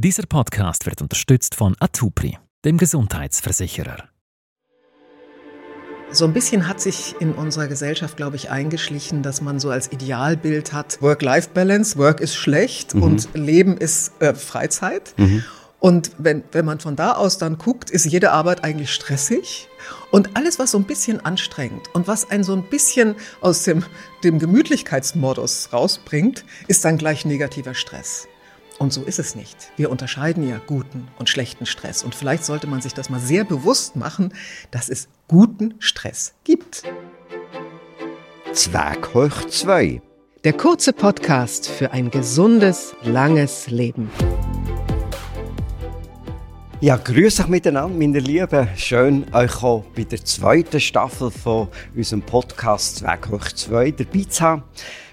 Dieser Podcast wird unterstützt von Atupri, dem Gesundheitsversicherer. So ein bisschen hat sich in unserer Gesellschaft, glaube ich, eingeschlichen, dass man so als Idealbild hat, Work-Life-Balance, Work ist schlecht mhm. und Leben ist äh, Freizeit. Mhm. Und wenn, wenn man von da aus dann guckt, ist jede Arbeit eigentlich stressig. Und alles, was so ein bisschen anstrengend und was einen so ein bisschen aus dem, dem Gemütlichkeitsmodus rausbringt, ist dann gleich negativer Stress. Und so ist es nicht. Wir unterscheiden ja guten und schlechten Stress. Und vielleicht sollte man sich das mal sehr bewusst machen, dass es guten Stress gibt. Zwerg hoch 2. Der kurze Podcast für ein gesundes, langes Leben. Ja, grüß euch miteinander, meine Lieben. Schön, euch auch bei der zweiten Staffel von unserem Podcast Zwerg hoch 2 dabei zu haben.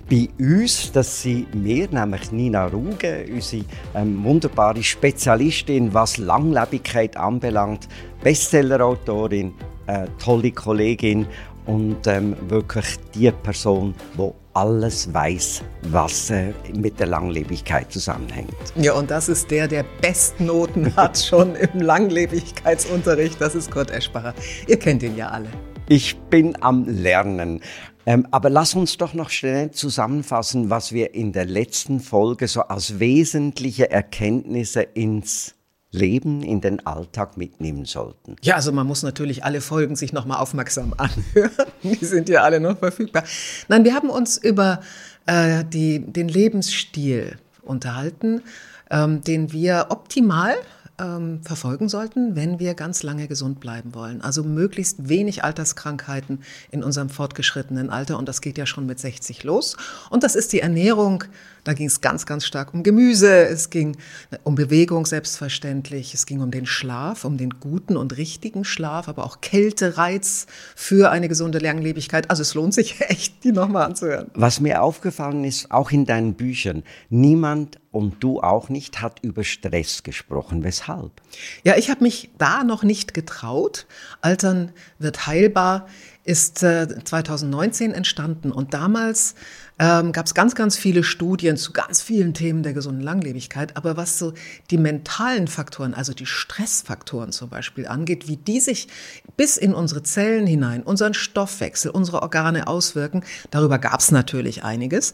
Bei uns, das sind wir, nämlich Nina Ruge, unsere ähm, wunderbare Spezialistin, was Langlebigkeit anbelangt, Bestsellerautorin, äh, tolle Kollegin und ähm, wirklich die Person, die alles weiß, was äh, mit der Langlebigkeit zusammenhängt. Ja, und das ist der, der Bestnoten hat schon im Langlebigkeitsunterricht. Das ist Kurt Eschbacher. Ihr kennt ihn ja alle. Ich bin am Lernen. Ähm, aber lass uns doch noch schnell zusammenfassen, was wir in der letzten Folge so als wesentliche Erkenntnisse ins Leben, in den Alltag mitnehmen sollten. Ja, also man muss natürlich alle Folgen sich nochmal aufmerksam anhören. Die sind ja alle noch verfügbar. Nein, wir haben uns über äh, die, den Lebensstil unterhalten, ähm, den wir optimal ähm, verfolgen sollten, wenn wir ganz lange gesund bleiben wollen. Also möglichst wenig Alterskrankheiten in unserem fortgeschrittenen Alter. Und das geht ja schon mit 60 los. Und das ist die Ernährung. Da ging es ganz, ganz stark um Gemüse. Es ging um Bewegung selbstverständlich. Es ging um den Schlaf, um den guten und richtigen Schlaf, aber auch Kältereiz für eine gesunde Langlebigkeit. Also es lohnt sich echt, die nochmal anzuhören. Was mir aufgefallen ist, auch in deinen Büchern, niemand und du auch nicht hat über Stress gesprochen. Weshalb? Ja, ich habe mich da noch nicht getraut. Altern wird heilbar ist äh, 2019 entstanden und damals ähm, gab es ganz, ganz viele Studien zu ganz vielen Themen der gesunden Langlebigkeit. Aber was so die mentalen Faktoren, also die Stressfaktoren zum Beispiel angeht, wie die sich bis in unsere Zellen hinein, unseren Stoffwechsel, unsere Organe auswirken, darüber gab es natürlich einiges.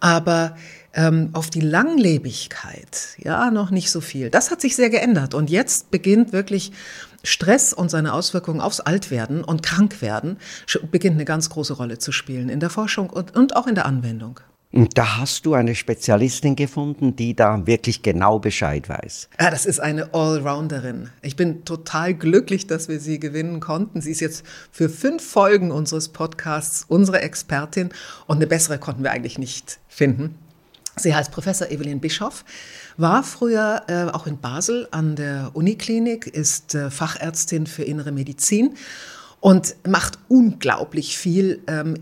Aber ähm, auf die Langlebigkeit, ja, noch nicht so viel. Das hat sich sehr geändert. Und jetzt beginnt wirklich Stress und seine Auswirkungen aufs Altwerden und Krankwerden beginnt eine ganz große Rolle zu spielen in der Forschung und, und auch in der Anwendung. Und da hast du eine Spezialistin gefunden, die da wirklich genau Bescheid weiß. Ja, das ist eine Allrounderin. Ich bin total glücklich, dass wir sie gewinnen konnten. Sie ist jetzt für fünf Folgen unseres Podcasts unsere Expertin und eine bessere konnten wir eigentlich nicht finden. Sie heißt Professor Evelyn Bischoff, war früher äh, auch in Basel an der Uniklinik, ist äh, Fachärztin für innere Medizin und macht unglaublich viel ähm,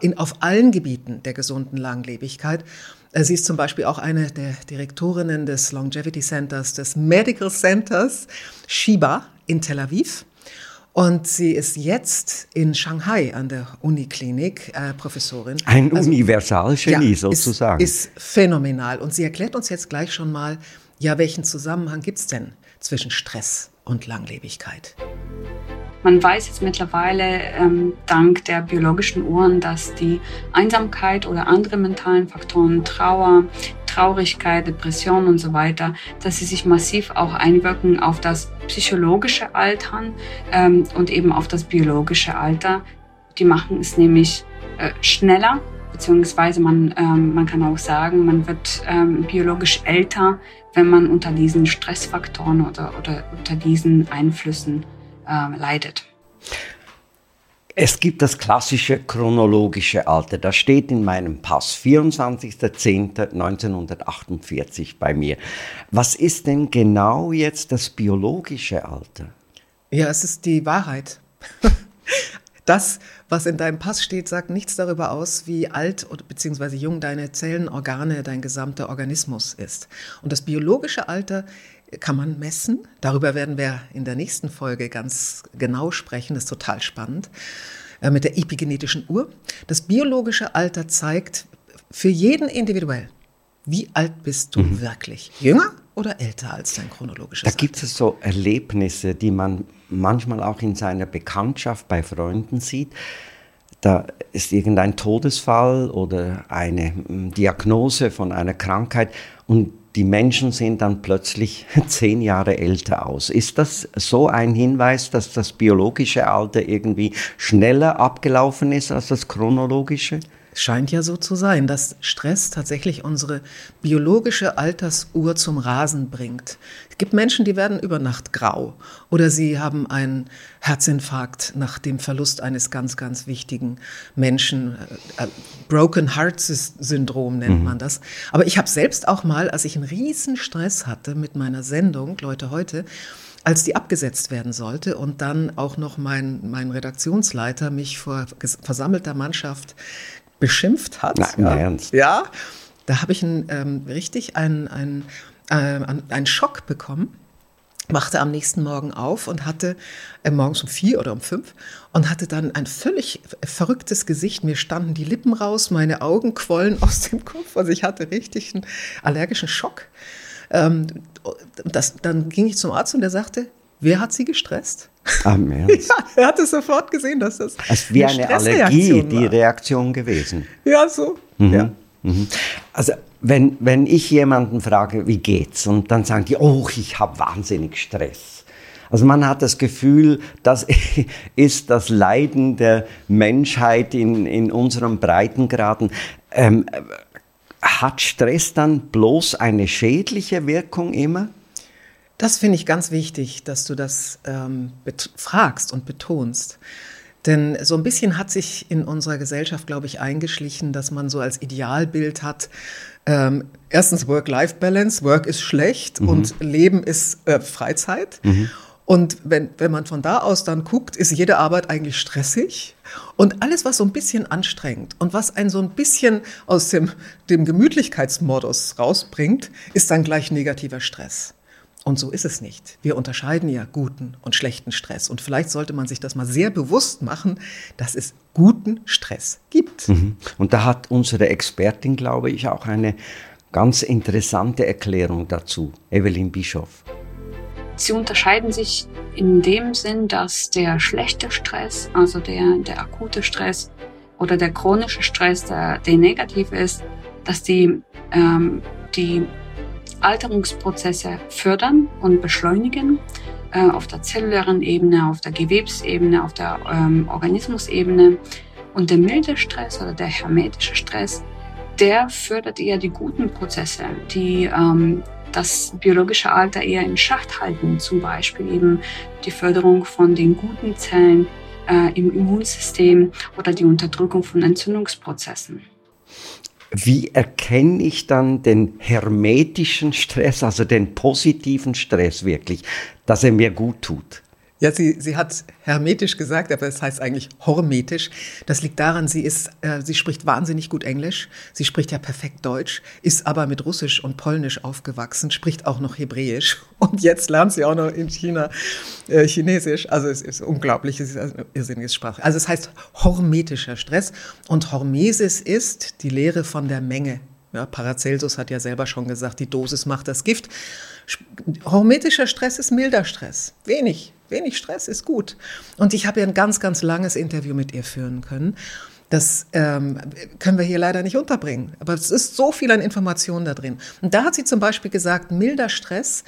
in, auf allen Gebieten der gesunden Langlebigkeit. Äh, sie ist zum Beispiel auch eine der Direktorinnen des Longevity Centers, des Medical Centers Shiba in Tel Aviv. Und sie ist jetzt in Shanghai an der Uniklinik äh, Professorin. Ein also, Universalgenie ja, sozusagen. Ist, ist phänomenal. Und sie erklärt uns jetzt gleich schon mal, ja, welchen Zusammenhang gibt es denn zwischen Stress und Langlebigkeit? Man weiß jetzt mittlerweile ähm, dank der biologischen Uhren, dass die Einsamkeit oder andere mentalen Faktoren, Trauer, Traurigkeit, Depression und so weiter, dass sie sich massiv auch einwirken auf das psychologische Altern ähm, und eben auf das biologische Alter. Die machen es nämlich äh, schneller, beziehungsweise man, ähm, man kann auch sagen, man wird ähm, biologisch älter, wenn man unter diesen Stressfaktoren oder, oder unter diesen Einflüssen äh, leidet. Es gibt das klassische chronologische Alter. Das steht in meinem Pass 24.10.1948 bei mir. Was ist denn genau jetzt das biologische Alter? Ja, es ist die Wahrheit. Das, was in deinem Pass steht, sagt nichts darüber aus, wie alt oder beziehungsweise jung deine Zellen, Organe, dein gesamter Organismus ist. Und das biologische Alter kann man messen. Darüber werden wir in der nächsten Folge ganz genau sprechen. Das ist total spannend. Äh, mit der epigenetischen Uhr. Das biologische Alter zeigt für jeden individuell, wie alt bist du mhm. wirklich? Jünger oder älter als dein chronologisches Da Alter? gibt es so Erlebnisse, die man manchmal auch in seiner Bekanntschaft bei Freunden sieht. Da ist irgendein Todesfall oder eine mm, Diagnose von einer Krankheit und die Menschen sehen dann plötzlich zehn Jahre älter aus. Ist das so ein Hinweis, dass das biologische Alter irgendwie schneller abgelaufen ist als das chronologische? Scheint ja so zu sein, dass Stress tatsächlich unsere biologische Altersuhr zum Rasen bringt. Es gibt Menschen, die werden über Nacht grau oder sie haben einen Herzinfarkt nach dem Verlust eines ganz, ganz wichtigen Menschen. Äh, äh, Broken Heart Syndrom nennt man das. Aber ich habe selbst auch mal, als ich einen riesen Stress hatte mit meiner Sendung, Leute heute, als die abgesetzt werden sollte und dann auch noch mein, mein Redaktionsleiter mich vor versammelter Mannschaft beschimpft hat. Nein, ja. Ernst? Ja, da habe ich ein, ähm, richtig einen, einen, äh, einen Schock bekommen. Machte am nächsten Morgen auf und hatte äh, morgens um vier oder um fünf und hatte dann ein völlig verrücktes Gesicht. Mir standen die Lippen raus, meine Augen quollen aus dem Kopf. Also ich hatte richtig einen allergischen Schock. Ähm, das, dann ging ich zum Arzt und der sagte, wer hat Sie gestresst? Ah, im Ernst? Ja, er hat es sofort gesehen, dass das Es wäre eine Allergie, Stressreaktion die. Reaktion gewesen. Ja, so. Ja. Also wenn, wenn ich jemanden frage, wie geht's, und dann sagen die, oh, ich habe wahnsinnig Stress. Also man hat das Gefühl, das ist das Leiden der Menschheit in, in unserem Breitengraden. Ähm, hat Stress dann bloß eine schädliche Wirkung immer? Das finde ich ganz wichtig, dass du das ähm, fragst und betonst. Denn so ein bisschen hat sich in unserer Gesellschaft, glaube ich, eingeschlichen, dass man so als Idealbild hat, ähm, erstens Work-Life-Balance, Work ist schlecht mhm. und Leben ist äh, Freizeit. Mhm. Und wenn, wenn man von da aus dann guckt, ist jede Arbeit eigentlich stressig. Und alles, was so ein bisschen anstrengt und was einen so ein bisschen aus dem, dem Gemütlichkeitsmodus rausbringt, ist dann gleich negativer Stress. Und so ist es nicht. Wir unterscheiden ja guten und schlechten Stress. Und vielleicht sollte man sich das mal sehr bewusst machen, dass es guten Stress gibt. Mhm. Und da hat unsere Expertin, glaube ich, auch eine ganz interessante Erklärung dazu, Evelyn Bischoff. Sie unterscheiden sich in dem Sinn, dass der schlechte Stress, also der, der akute Stress oder der chronische Stress, der, der negativ ist, dass die, ähm, die Alterungsprozesse fördern und beschleunigen äh, auf der zellulären Ebene, auf der Gewebsebene, auf der ähm, Organismusebene. Und der milde Stress oder der hermetische Stress, der fördert eher die guten Prozesse, die ähm, das biologische Alter eher in Schacht halten, zum Beispiel eben die Förderung von den guten Zellen äh, im Immunsystem oder die Unterdrückung von Entzündungsprozessen. Wie erkenne ich dann den hermetischen Stress, also den positiven Stress wirklich, dass er mir gut tut? Ja, sie, sie hat hermetisch gesagt, aber es heißt eigentlich hormetisch. Das liegt daran, sie ist, äh, sie spricht wahnsinnig gut Englisch. Sie spricht ja perfekt Deutsch, ist aber mit Russisch und Polnisch aufgewachsen, spricht auch noch Hebräisch und jetzt lernt sie auch noch in China äh, Chinesisch. Also es ist unglaublich, es ist eine irrsinnige Sprache. Also es heißt hormetischer Stress und Hormesis ist die Lehre von der Menge. Ja, Paracelsus hat ja selber schon gesagt, die Dosis macht das Gift. Hormetischer Stress ist milder Stress. Wenig, wenig Stress ist gut. Und ich habe ja ein ganz, ganz langes Interview mit ihr führen können. Das ähm, können wir hier leider nicht unterbringen. Aber es ist so viel an Informationen da drin. Und da hat sie zum Beispiel gesagt, milder Stress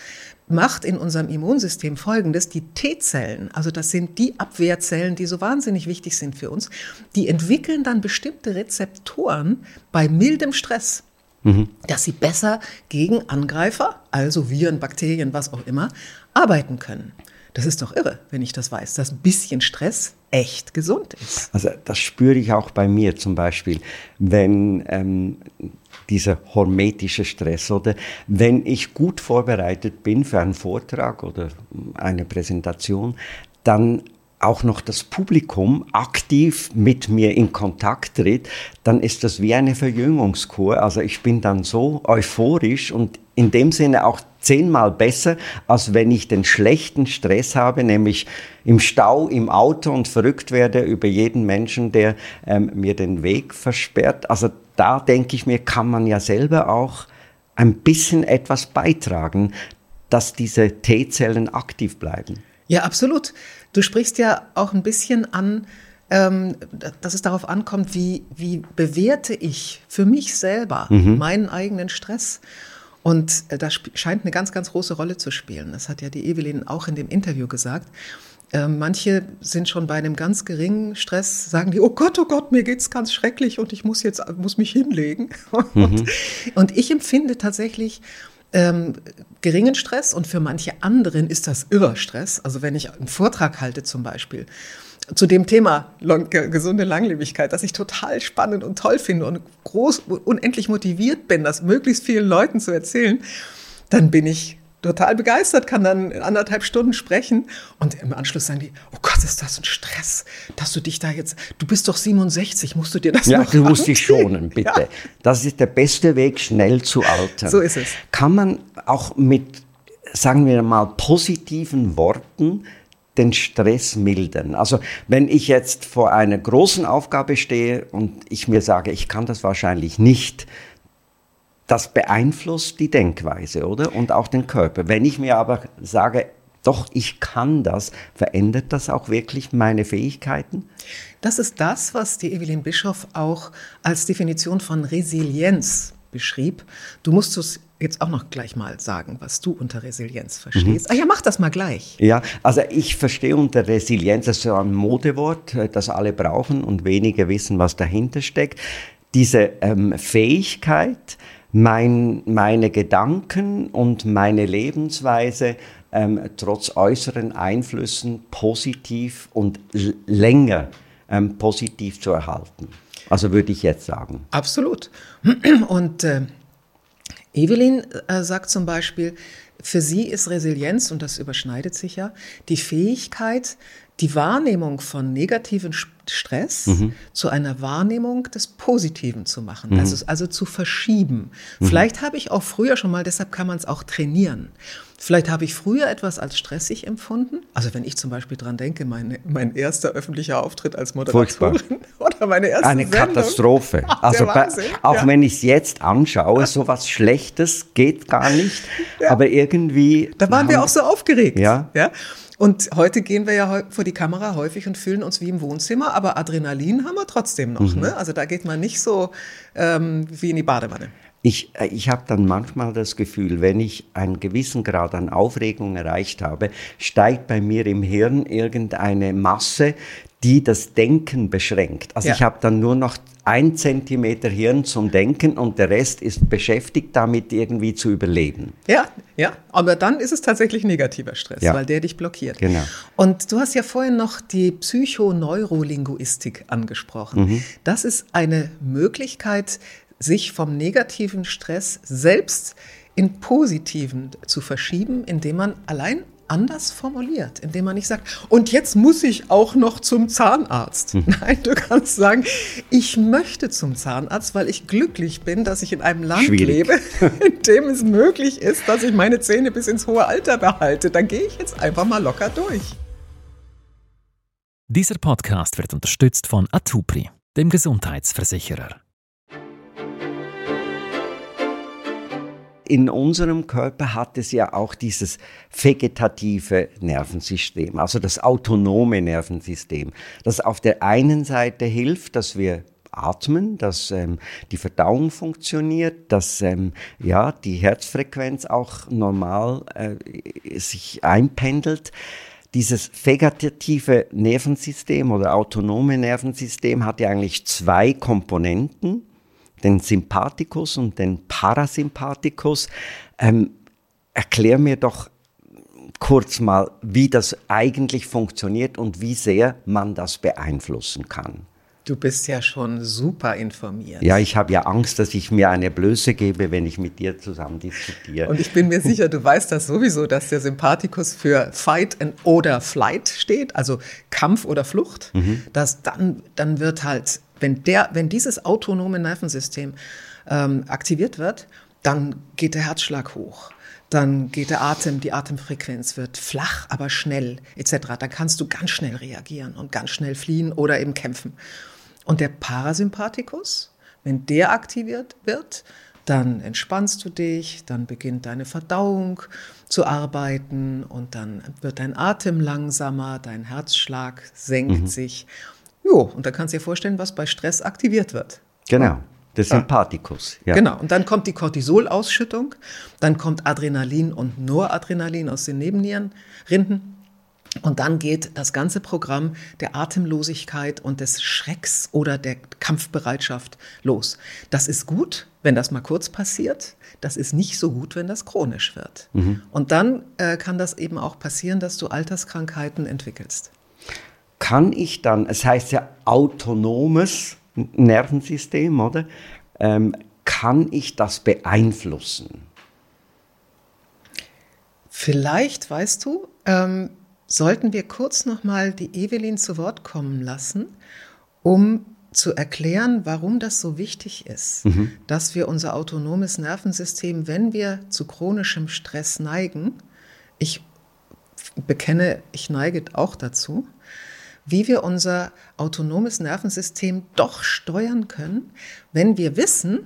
macht in unserem Immunsystem Folgendes. Die T-Zellen, also das sind die Abwehrzellen, die so wahnsinnig wichtig sind für uns, die entwickeln dann bestimmte Rezeptoren bei mildem Stress. Mhm. dass sie besser gegen Angreifer, also Viren, Bakterien, was auch immer, arbeiten können. Das ist doch irre, wenn ich das weiß, dass ein bisschen Stress echt gesund ist. Also das spüre ich auch bei mir zum Beispiel, wenn ähm, dieser hormetische Stress oder wenn ich gut vorbereitet bin für einen Vortrag oder eine Präsentation, dann auch noch das Publikum aktiv mit mir in Kontakt tritt, dann ist das wie eine Verjüngungskur. Also ich bin dann so euphorisch und in dem Sinne auch zehnmal besser, als wenn ich den schlechten Stress habe, nämlich im Stau, im Auto und verrückt werde über jeden Menschen, der ähm, mir den Weg versperrt. Also da denke ich mir, kann man ja selber auch ein bisschen etwas beitragen, dass diese T-Zellen aktiv bleiben. Ja, absolut. Du sprichst ja auch ein bisschen an, ähm, dass es darauf ankommt, wie, wie bewerte ich für mich selber mhm. meinen eigenen Stress. Und äh, das scheint eine ganz, ganz große Rolle zu spielen. Das hat ja die Evelyn auch in dem Interview gesagt. Äh, manche sind schon bei einem ganz geringen Stress, sagen die, oh Gott, oh Gott, mir geht's ganz schrecklich und ich muss jetzt, muss mich hinlegen. Mhm. Und, und ich empfinde tatsächlich, ähm, geringen Stress und für manche anderen ist das irrer Stress. Also wenn ich einen Vortrag halte zum Beispiel zu dem Thema Long gesunde Langlebigkeit, das ich total spannend und toll finde und groß, unendlich motiviert bin, das möglichst vielen Leuten zu erzählen, dann bin ich total begeistert, kann dann anderthalb Stunden sprechen und im Anschluss sagen die, oh Gott, ist das ein Stress, dass du dich da jetzt, du bist doch 67, musst du dir das ja, noch Ja, du musst dich schonen, bitte. Ja. Das ist der beste Weg, schnell zu altern. So ist es. Kann man auch mit, sagen wir mal, positiven Worten den Stress mildern. Also wenn ich jetzt vor einer großen Aufgabe stehe und ich mir sage, ich kann das wahrscheinlich nicht, das beeinflusst die Denkweise, oder? Und auch den Körper. Wenn ich mir aber sage, doch, ich kann das, verändert das auch wirklich meine Fähigkeiten? Das ist das, was die Evelyn Bischoff auch als Definition von Resilienz beschrieb. Du musst es jetzt auch noch gleich mal sagen, was du unter Resilienz verstehst. Mhm. Ah ja, mach das mal gleich. Ja, also ich verstehe unter Resilienz, das ist so ein Modewort, äh, das alle brauchen und wenige wissen, was dahinter steckt. Diese ähm, Fähigkeit, mein, meine Gedanken und meine Lebensweise ähm, trotz äußeren Einflüssen positiv und länger ähm, positiv zu erhalten. Also würde ich jetzt sagen. Absolut. Und äh, Evelyn äh, sagt zum Beispiel, für sie ist Resilienz, und das überschneidet sich ja, die Fähigkeit, die Wahrnehmung von negativen Stress mhm. zu einer Wahrnehmung des Positiven zu machen, mhm. also, also zu verschieben. Mhm. Vielleicht habe ich auch früher schon mal, deshalb kann man es auch trainieren. Vielleicht habe ich früher etwas als stressig empfunden. Also wenn ich zum Beispiel dran denke, meine, mein erster öffentlicher Auftritt als Moderatorin Furchtbar. oder meine erste Eine Sendung. Katastrophe. Ach, also bei, auch ja. wenn ich es jetzt anschaue, so was Schlechtes geht gar nicht. Ja. Aber irgendwie. Da waren wir auch so aufgeregt. Ja. ja. Und heute gehen wir ja vor die Kamera häufig und fühlen uns wie im Wohnzimmer, aber Adrenalin haben wir trotzdem noch. Mhm. Ne? Also da geht man nicht so ähm, wie in die Badewanne. Ich, äh, ich habe dann manchmal das Gefühl, wenn ich einen gewissen Grad an Aufregung erreicht habe, steigt bei mir im Hirn irgendeine Masse, die das Denken beschränkt. Also ja. ich habe dann nur noch ein Zentimeter Hirn zum Denken und der Rest ist beschäftigt damit irgendwie zu überleben. Ja, ja, aber dann ist es tatsächlich negativer Stress, ja. weil der dich blockiert. Genau. Und du hast ja vorhin noch die Psychoneurolinguistik angesprochen. Mhm. Das ist eine Möglichkeit, sich vom negativen Stress selbst in positiven zu verschieben, indem man allein anders formuliert, indem man nicht sagt, und jetzt muss ich auch noch zum Zahnarzt. Hm. Nein, du kannst sagen, ich möchte zum Zahnarzt, weil ich glücklich bin, dass ich in einem Land Schwierig. lebe, in dem es möglich ist, dass ich meine Zähne bis ins hohe Alter behalte. Dann gehe ich jetzt einfach mal locker durch. Dieser Podcast wird unterstützt von Atupri, dem Gesundheitsversicherer. In unserem Körper hat es ja auch dieses vegetative Nervensystem, also das autonome Nervensystem, das auf der einen Seite hilft, dass wir atmen, dass ähm, die Verdauung funktioniert, dass ähm, ja, die Herzfrequenz auch normal äh, sich einpendelt. Dieses vegetative Nervensystem oder autonome Nervensystem hat ja eigentlich zwei Komponenten den Sympathikus und den Parasympathikus. Ähm, erklär mir doch kurz mal, wie das eigentlich funktioniert und wie sehr man das beeinflussen kann. Du bist ja schon super informiert. Ja, ich habe ja Angst, dass ich mir eine Blöße gebe, wenn ich mit dir zusammen diskutiere. Und ich bin mir sicher, du weißt das sowieso, dass der Sympathikus für Fight and oder Flight steht, also Kampf oder Flucht. Mhm. Dass dann, dann wird halt wenn, der, wenn dieses autonome Nervensystem ähm, aktiviert wird, dann geht der Herzschlag hoch. Dann geht der Atem, die Atemfrequenz wird flach, aber schnell, etc. Da kannst du ganz schnell reagieren und ganz schnell fliehen oder eben kämpfen. Und der Parasympathikus, wenn der aktiviert wird, dann entspannst du dich, dann beginnt deine Verdauung zu arbeiten und dann wird dein Atem langsamer, dein Herzschlag senkt mhm. sich. Jo, und dann kannst du dir vorstellen, was bei Stress aktiviert wird. Genau. Der Sympathikus. Ja. Genau. Und dann kommt die Cortisolausschüttung, dann kommt Adrenalin und Noradrenalin aus den Nebennierenrinden. Und dann geht das ganze Programm der Atemlosigkeit und des Schrecks oder der Kampfbereitschaft los. Das ist gut, wenn das mal kurz passiert. Das ist nicht so gut, wenn das chronisch wird. Mhm. Und dann äh, kann das eben auch passieren, dass du Alterskrankheiten entwickelst. Kann ich dann, es heißt ja autonomes Nervensystem, oder? Ähm, kann ich das beeinflussen? Vielleicht, weißt du, ähm, sollten wir kurz nochmal die Evelyn zu Wort kommen lassen, um zu erklären, warum das so wichtig ist, mhm. dass wir unser autonomes Nervensystem, wenn wir zu chronischem Stress neigen, ich bekenne, ich neige auch dazu, wie wir unser autonomes Nervensystem doch steuern können, wenn wir wissen,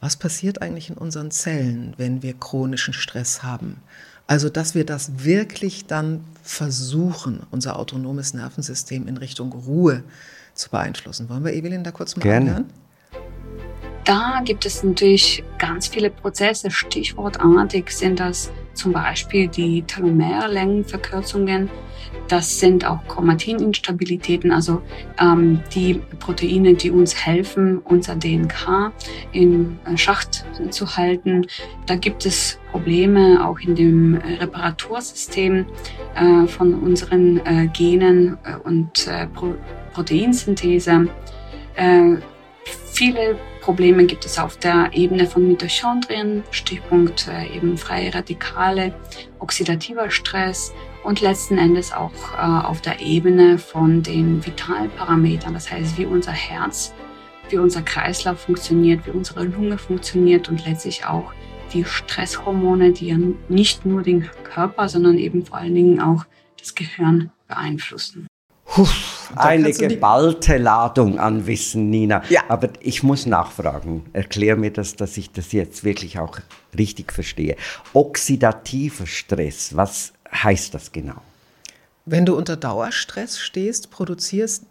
was passiert eigentlich in unseren Zellen, wenn wir chronischen Stress haben. Also, dass wir das wirklich dann versuchen, unser autonomes Nervensystem in Richtung Ruhe zu beeinflussen. Wollen wir Evelyn da kurz mal Gerne. anhören? Da gibt es natürlich ganz viele Prozesse. Stichwortartig sind das zum Beispiel die Telomerlängenverkürzungen. Das sind auch Chromatininstabilitäten, also ähm, die Proteine, die uns helfen, unser DNK im Schacht zu halten. Da gibt es Probleme auch in dem Reparatursystem äh, von unseren äh, Genen äh, und äh, Pro Proteinsynthese. Äh, viele Probleme gibt es auf der Ebene von Mitochondrien, Stichpunkt äh, eben freie Radikale, oxidativer Stress und letzten Endes auch äh, auf der Ebene von den Vitalparametern, das heißt wie unser Herz, wie unser Kreislauf funktioniert, wie unsere Lunge funktioniert und letztlich auch die Stresshormone, die ja nicht nur den Körper, sondern eben vor allen Dingen auch das Gehirn beeinflussen. Puh, eine geballte Ladung an Wissen, Nina. Ja. Aber ich muss nachfragen. Erklär mir das, dass ich das jetzt wirklich auch richtig verstehe. Oxidativer Stress, was heißt das genau? Wenn du unter Dauerstress stehst, produzierst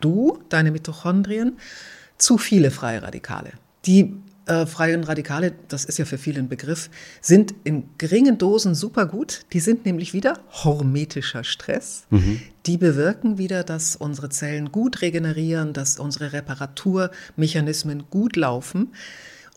du, deine Mitochondrien, zu viele freie Radikale. Die äh, freien Radikale, das ist ja für viele ein Begriff, sind in geringen Dosen super gut. Die sind nämlich wieder hormetischer Stress. Mhm. Die bewirken wieder, dass unsere Zellen gut regenerieren, dass unsere Reparaturmechanismen gut laufen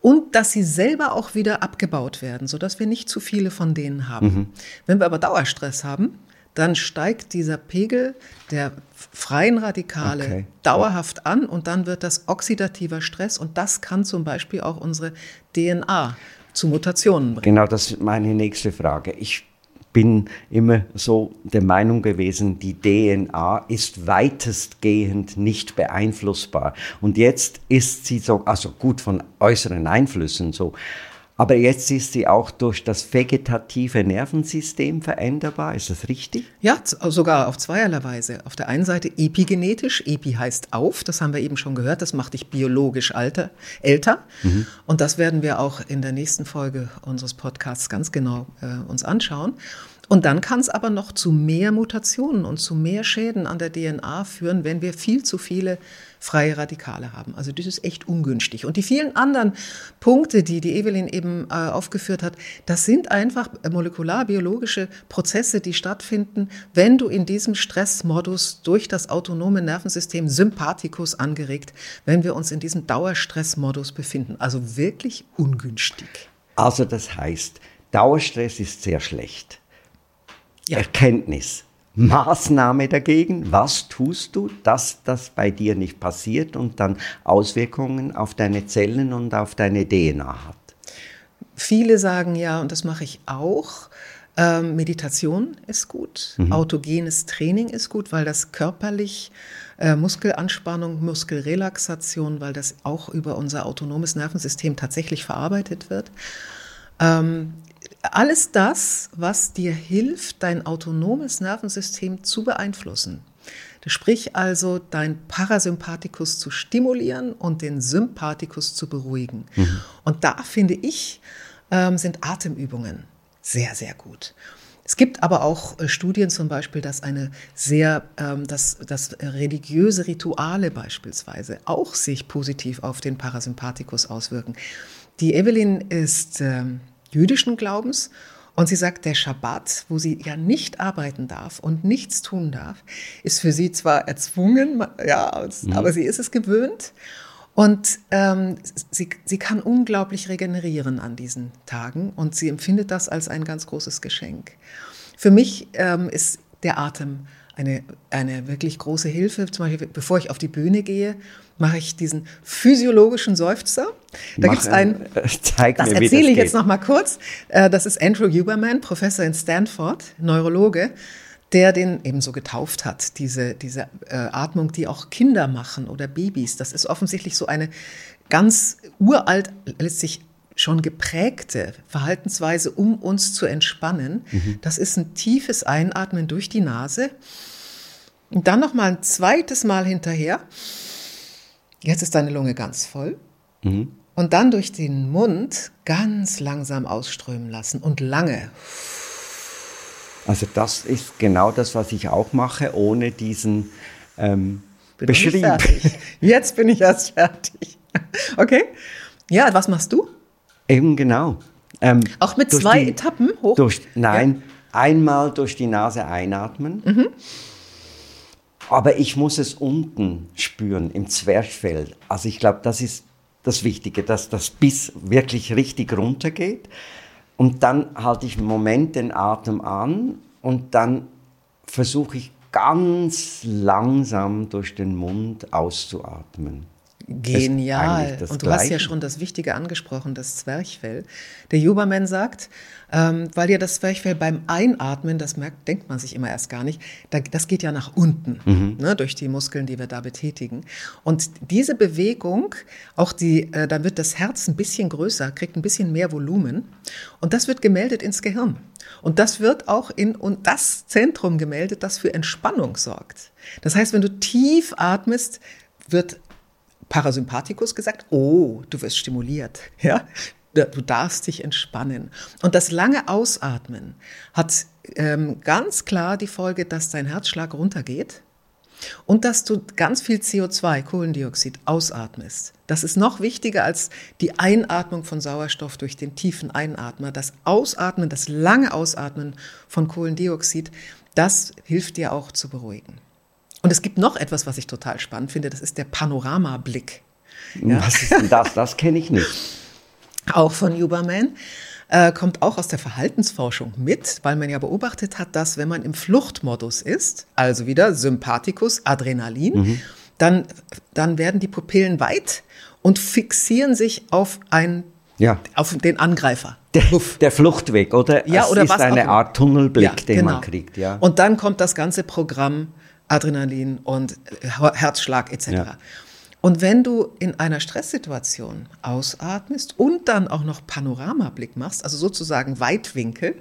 und dass sie selber auch wieder abgebaut werden, sodass wir nicht zu viele von denen haben. Mhm. Wenn wir aber Dauerstress haben, dann steigt dieser Pegel der freien Radikale okay. dauerhaft an und dann wird das oxidativer Stress und das kann zum Beispiel auch unsere DNA zu Mutationen bringen. Genau, das ist meine nächste Frage. Ich bin immer so der Meinung gewesen, die DNA ist weitestgehend nicht beeinflussbar. Und jetzt ist sie so, also gut von äußeren Einflüssen so, aber jetzt ist sie auch durch das vegetative Nervensystem veränderbar. Ist das richtig? Ja, sogar auf zweierlei Weise. Auf der einen Seite epigenetisch. Epi heißt auf. Das haben wir eben schon gehört. Das macht dich biologisch alter, älter. Mhm. Und das werden wir auch in der nächsten Folge unseres Podcasts ganz genau äh, uns anschauen. Und dann kann es aber noch zu mehr Mutationen und zu mehr Schäden an der DNA führen, wenn wir viel zu viele freie Radikale haben. Also das ist echt ungünstig. Und die vielen anderen Punkte, die die Evelyn eben äh, aufgeführt hat, das sind einfach molekularbiologische Prozesse, die stattfinden, wenn du in diesem Stressmodus durch das autonome Nervensystem Sympathikus angeregt, wenn wir uns in diesem Dauerstressmodus befinden. Also wirklich ungünstig. Also das heißt, Dauerstress ist sehr schlecht ja. Erkenntnis. Maßnahme dagegen, was tust du, dass das bei dir nicht passiert und dann Auswirkungen auf deine Zellen und auf deine DNA hat? Viele sagen ja, und das mache ich auch, ähm, Meditation ist gut, mhm. autogenes Training ist gut, weil das körperlich äh, Muskelanspannung, Muskelrelaxation, weil das auch über unser autonomes Nervensystem tatsächlich verarbeitet wird. Ähm, alles das, was dir hilft, dein autonomes Nervensystem zu beeinflussen. Sprich also, dein Parasympathikus zu stimulieren und den Sympathikus zu beruhigen. Mhm. Und da finde ich, ähm, sind Atemübungen sehr, sehr gut. Es gibt aber auch äh, Studien zum Beispiel, dass eine sehr, ähm, dass, dass religiöse Rituale beispielsweise auch sich positiv auf den Parasympathikus auswirken. Die Evelyn ist ähm, jüdischen Glaubens und sie sagt, der Schabbat, wo sie ja nicht arbeiten darf und nichts tun darf, ist für sie zwar erzwungen, ja, mhm. aber sie ist es gewöhnt. Und ähm, sie, sie kann unglaublich regenerieren an diesen Tagen und sie empfindet das als ein ganz großes Geschenk. Für mich ähm, ist der Atem eine, eine wirklich große Hilfe. Zum Beispiel, bevor ich auf die Bühne gehe, mache ich diesen physiologischen Seufzer. Da gibt es einen, äh, zeig das erzähle ich jetzt noch mal kurz. Äh, das ist Andrew Huberman, Professor in Stanford, Neurologe der den ebenso getauft hat, diese, diese äh, Atmung, die auch Kinder machen oder Babys. Das ist offensichtlich so eine ganz uralt, letztlich schon geprägte Verhaltensweise, um uns zu entspannen. Mhm. Das ist ein tiefes Einatmen durch die Nase und dann noch mal ein zweites Mal hinterher. Jetzt ist deine Lunge ganz voll. Mhm. Und dann durch den Mund ganz langsam ausströmen lassen und lange. Also das ist genau das, was ich auch mache, ohne diesen ähm, Beschrieb. Jetzt bin ich erst fertig. Okay. Ja, was machst du? Eben genau. Ähm, auch mit zwei die, Etappen hoch? Durch, nein, ja. einmal durch die Nase einatmen. Mhm. Aber ich muss es unten spüren, im Zwerchfell. Also ich glaube, das ist das Wichtige, dass das Biss wirklich richtig runtergeht. Und dann halte ich einen Moment den Atem an und dann versuche ich ganz langsam durch den Mund auszuatmen. Genial. Und du Gleiche. hast ja schon das Wichtige angesprochen, das Zwerchfell. Der Huberman sagt, ähm, weil ja das Zwerchfell beim Einatmen, das merkt, denkt man sich immer erst gar nicht, da, das geht ja nach unten, mhm. ne, durch die Muskeln, die wir da betätigen. Und diese Bewegung, auch die, äh, da wird das Herz ein bisschen größer, kriegt ein bisschen mehr Volumen und das wird gemeldet ins Gehirn. Und das wird auch in und das Zentrum gemeldet, das für Entspannung sorgt. Das heißt, wenn du tief atmest, wird Parasympathikus gesagt, oh, du wirst stimuliert, ja, du darfst dich entspannen. Und das lange Ausatmen hat ähm, ganz klar die Folge, dass dein Herzschlag runtergeht und dass du ganz viel CO2, Kohlendioxid, ausatmest. Das ist noch wichtiger als die Einatmung von Sauerstoff durch den tiefen Einatmer. Das Ausatmen, das lange Ausatmen von Kohlendioxid, das hilft dir auch zu beruhigen. Und es gibt noch etwas, was ich total spannend finde, das ist der Panoramablick. Ja. Was ist denn das? Das kenne ich nicht. Auch von Huberman. Äh, kommt auch aus der Verhaltensforschung mit, weil man ja beobachtet hat, dass wenn man im Fluchtmodus ist, also wieder Sympathikus, Adrenalin, mhm. dann, dann werden die Pupillen weit und fixieren sich auf ein ja. auf den Angreifer. Der, der, Fluchtweg, oder? Ja, es oder ist was eine Art Tunnelblick, ja, den genau. man kriegt. Ja. Und dann kommt das ganze Programm Adrenalin und Herzschlag etc. Ja. Und wenn du in einer Stresssituation ausatmest und dann auch noch Panoramablick machst, also sozusagen Weitwinkel,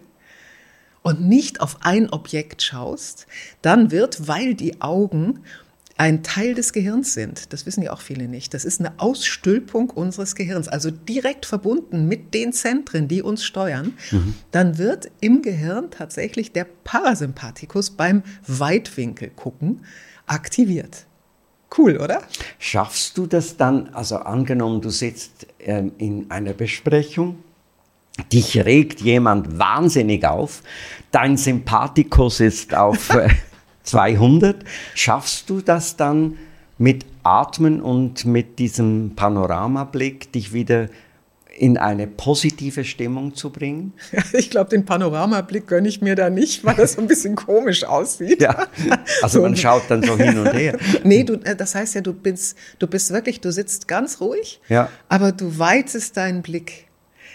und nicht auf ein Objekt schaust, dann wird, weil die Augen ein Teil des Gehirns sind. Das wissen ja auch viele nicht. Das ist eine Ausstülpung unseres Gehirns, also direkt verbunden mit den Zentren, die uns steuern. Mhm. Dann wird im Gehirn tatsächlich der Parasympathikus beim Weitwinkel gucken aktiviert. Cool, oder? Schaffst du das dann, also angenommen, du sitzt ähm, in einer Besprechung, dich regt jemand wahnsinnig auf, dein Sympathikus ist auf äh, 200. Schaffst du das dann mit Atmen und mit diesem Panoramablick, dich wieder in eine positive Stimmung zu bringen? Ich glaube, den Panoramablick gönne ich mir da nicht, weil das so ein bisschen komisch aussieht. Ja, also man schaut dann so hin und her. nee, du, äh, das heißt ja, du bist, du bist wirklich, du sitzt ganz ruhig, ja. aber du weitest deinen Blick.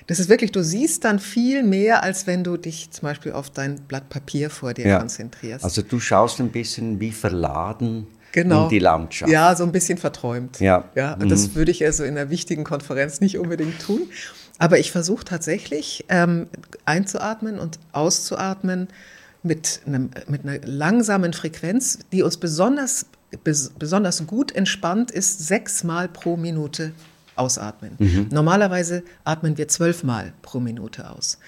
Das ist wirklich, du siehst dann viel mehr, als wenn du dich zum Beispiel auf dein Blatt Papier vor dir ja. konzentrierst. Also du schaust ein bisschen wie verladen genau. in die Landschaft. Ja, so ein bisschen verträumt. Ja. ja mhm. Das würde ich also in einer wichtigen Konferenz nicht unbedingt tun. Aber ich versuche tatsächlich ähm, einzuatmen und auszuatmen mit, einem, mit einer langsamen Frequenz, die uns besonders, bes, besonders gut entspannt, ist sechsmal pro Minute ausatmen. Mhm. Normalerweise atmen wir zwölfmal pro Minute aus.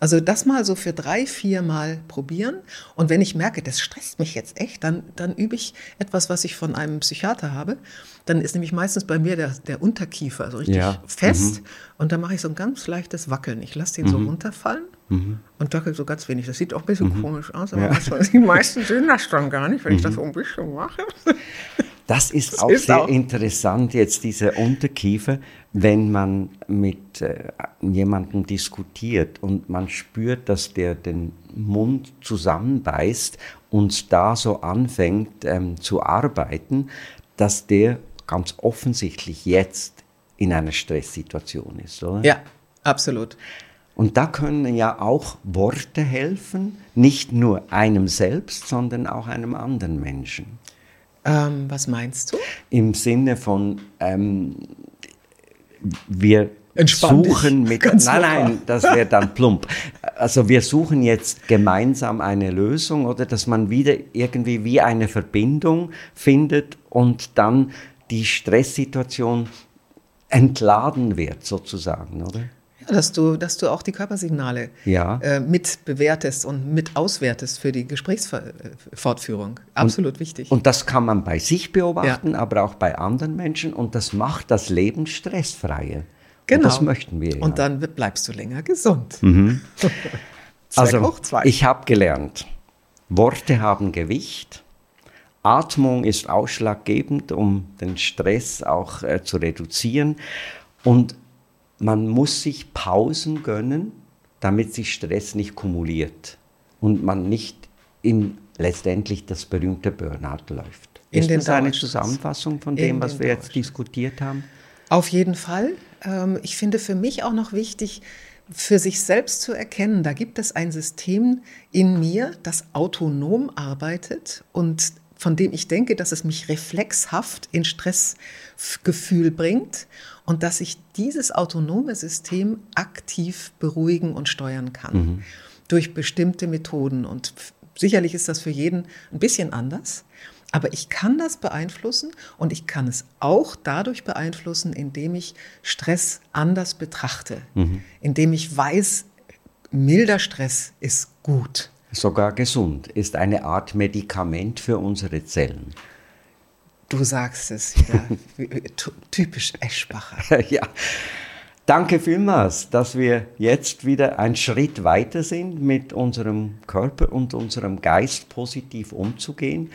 Also das mal so für drei, vier Mal probieren. Und wenn ich merke, das stresst mich jetzt echt, dann, dann übe ich etwas, was ich von einem Psychiater habe. Dann ist nämlich meistens bei mir der, der Unterkiefer so richtig ja. fest. Mhm. Und dann mache ich so ein ganz leichtes Wackeln. Ich lasse den mhm. so runterfallen mhm. und wackel so ganz wenig. Das sieht auch ein bisschen mhm. komisch aus, aber ja. die meisten sehen das dann gar nicht, wenn ich das so ein bisschen mache. Das ist das auch ist sehr auch. interessant, jetzt dieser Unterkiefer, wenn man mit äh, jemandem diskutiert und man spürt, dass der den Mund zusammenbeißt und da so anfängt ähm, zu arbeiten, dass der ganz offensichtlich jetzt in einer Stresssituation ist, oder? Ja, absolut. Und da können ja auch Worte helfen, nicht nur einem selbst, sondern auch einem anderen Menschen. Ähm, was meinst du? Im Sinne von, ähm, wir Entspann suchen mit. Ganz nein, locker. nein, das wäre dann plump. Also wir suchen jetzt gemeinsam eine Lösung oder dass man wieder irgendwie wie eine Verbindung findet und dann die Stresssituation entladen wird sozusagen, oder? Dass du, dass du auch die Körpersignale ja. äh, mit bewertest und mit auswertest für die Gesprächsfortführung. Absolut und, wichtig. Und das kann man bei sich beobachten, ja. aber auch bei anderen Menschen und das macht das Leben stressfreier. Genau. Und das möchten wir. Ja. Und dann bleibst du länger gesund. Mhm. also, ich habe gelernt, Worte haben Gewicht. Atmung ist ausschlaggebend, um den Stress auch äh, zu reduzieren. Und man muss sich Pausen gönnen, damit sich Stress nicht kumuliert und man nicht in letztendlich das berühmte Burnout läuft. In Ist das eine Zusammenfassung von dem, was wir jetzt diskutiert haben? Auf jeden Fall. Ähm, ich finde für mich auch noch wichtig, für sich selbst zu erkennen, da gibt es ein System in mir, das autonom arbeitet und von dem ich denke, dass es mich reflexhaft in Stressgefühl bringt und dass ich dieses autonome System aktiv beruhigen und steuern kann mhm. durch bestimmte Methoden. Und sicherlich ist das für jeden ein bisschen anders. Aber ich kann das beeinflussen und ich kann es auch dadurch beeinflussen, indem ich Stress anders betrachte, mhm. indem ich weiß, milder Stress ist gut. Sogar gesund, ist eine Art Medikament für unsere Zellen. Du sagst es wieder. Typisch Eschbacher. ja. Danke vielmals, dass wir jetzt wieder einen Schritt weiter sind, mit unserem Körper und unserem Geist positiv umzugehen.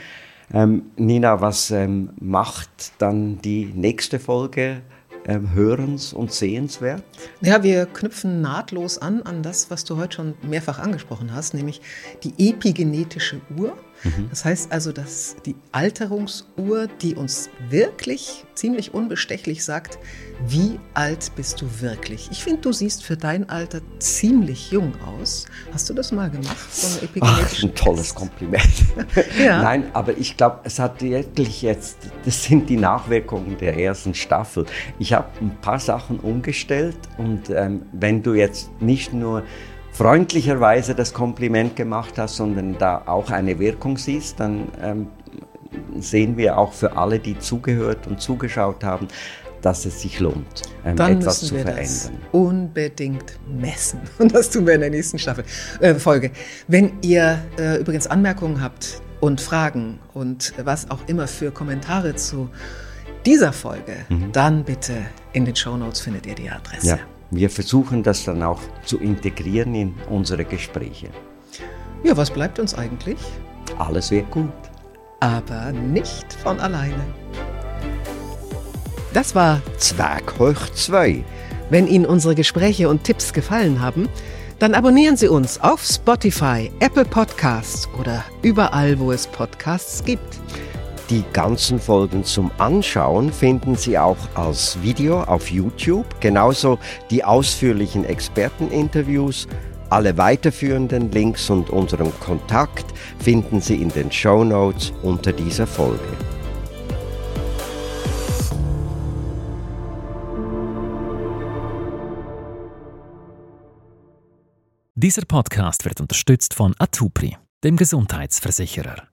Ähm, Nina, was ähm, macht dann die nächste Folge hörens- und sehenswert? Ja, wir knüpfen nahtlos an an das, was du heute schon mehrfach angesprochen hast, nämlich die epigenetische Uhr. Mhm. Das heißt also, dass die Alterungsuhr, die uns wirklich ziemlich unbestechlich sagt, wie alt bist du wirklich? Ich finde, du siehst für dein Alter ziemlich jung aus. Hast du das mal gemacht? So Ach, ein tolles Kompliment. ja. Nein, aber ich glaube, es hat wirklich jetzt, das sind die Nachwirkungen der ersten Staffel. Ich habe ein paar Sachen umgestellt und ähm, wenn du jetzt nicht nur freundlicherweise das Kompliment gemacht hast, sondern da auch eine Wirkung siehst, dann ähm, sehen wir auch für alle, die zugehört und zugeschaut haben, dass es sich lohnt, ähm, Dann etwas zu verändern. Das unbedingt messen. Und das tun wir in der nächsten Staffel, äh, Folge. Wenn ihr äh, übrigens Anmerkungen habt und Fragen und was auch immer für Kommentare zu dieser Folge, mhm. dann bitte in den Show Notes findet ihr die Adresse. Ja. Wir versuchen das dann auch zu integrieren in unsere Gespräche. Ja, was bleibt uns eigentlich? Alles wird gut. Aber nicht von alleine. Das war Zwerg hoch 2. Wenn Ihnen unsere Gespräche und Tipps gefallen haben, dann abonnieren Sie uns auf Spotify, Apple Podcasts oder überall, wo es Podcasts gibt. Die ganzen Folgen zum Anschauen finden Sie auch als Video auf YouTube, genauso die ausführlichen Experteninterviews. Alle weiterführenden Links und unseren Kontakt finden Sie in den Show Notes unter dieser Folge. Dieser Podcast wird unterstützt von Atupri dem Gesundheitsversicherer.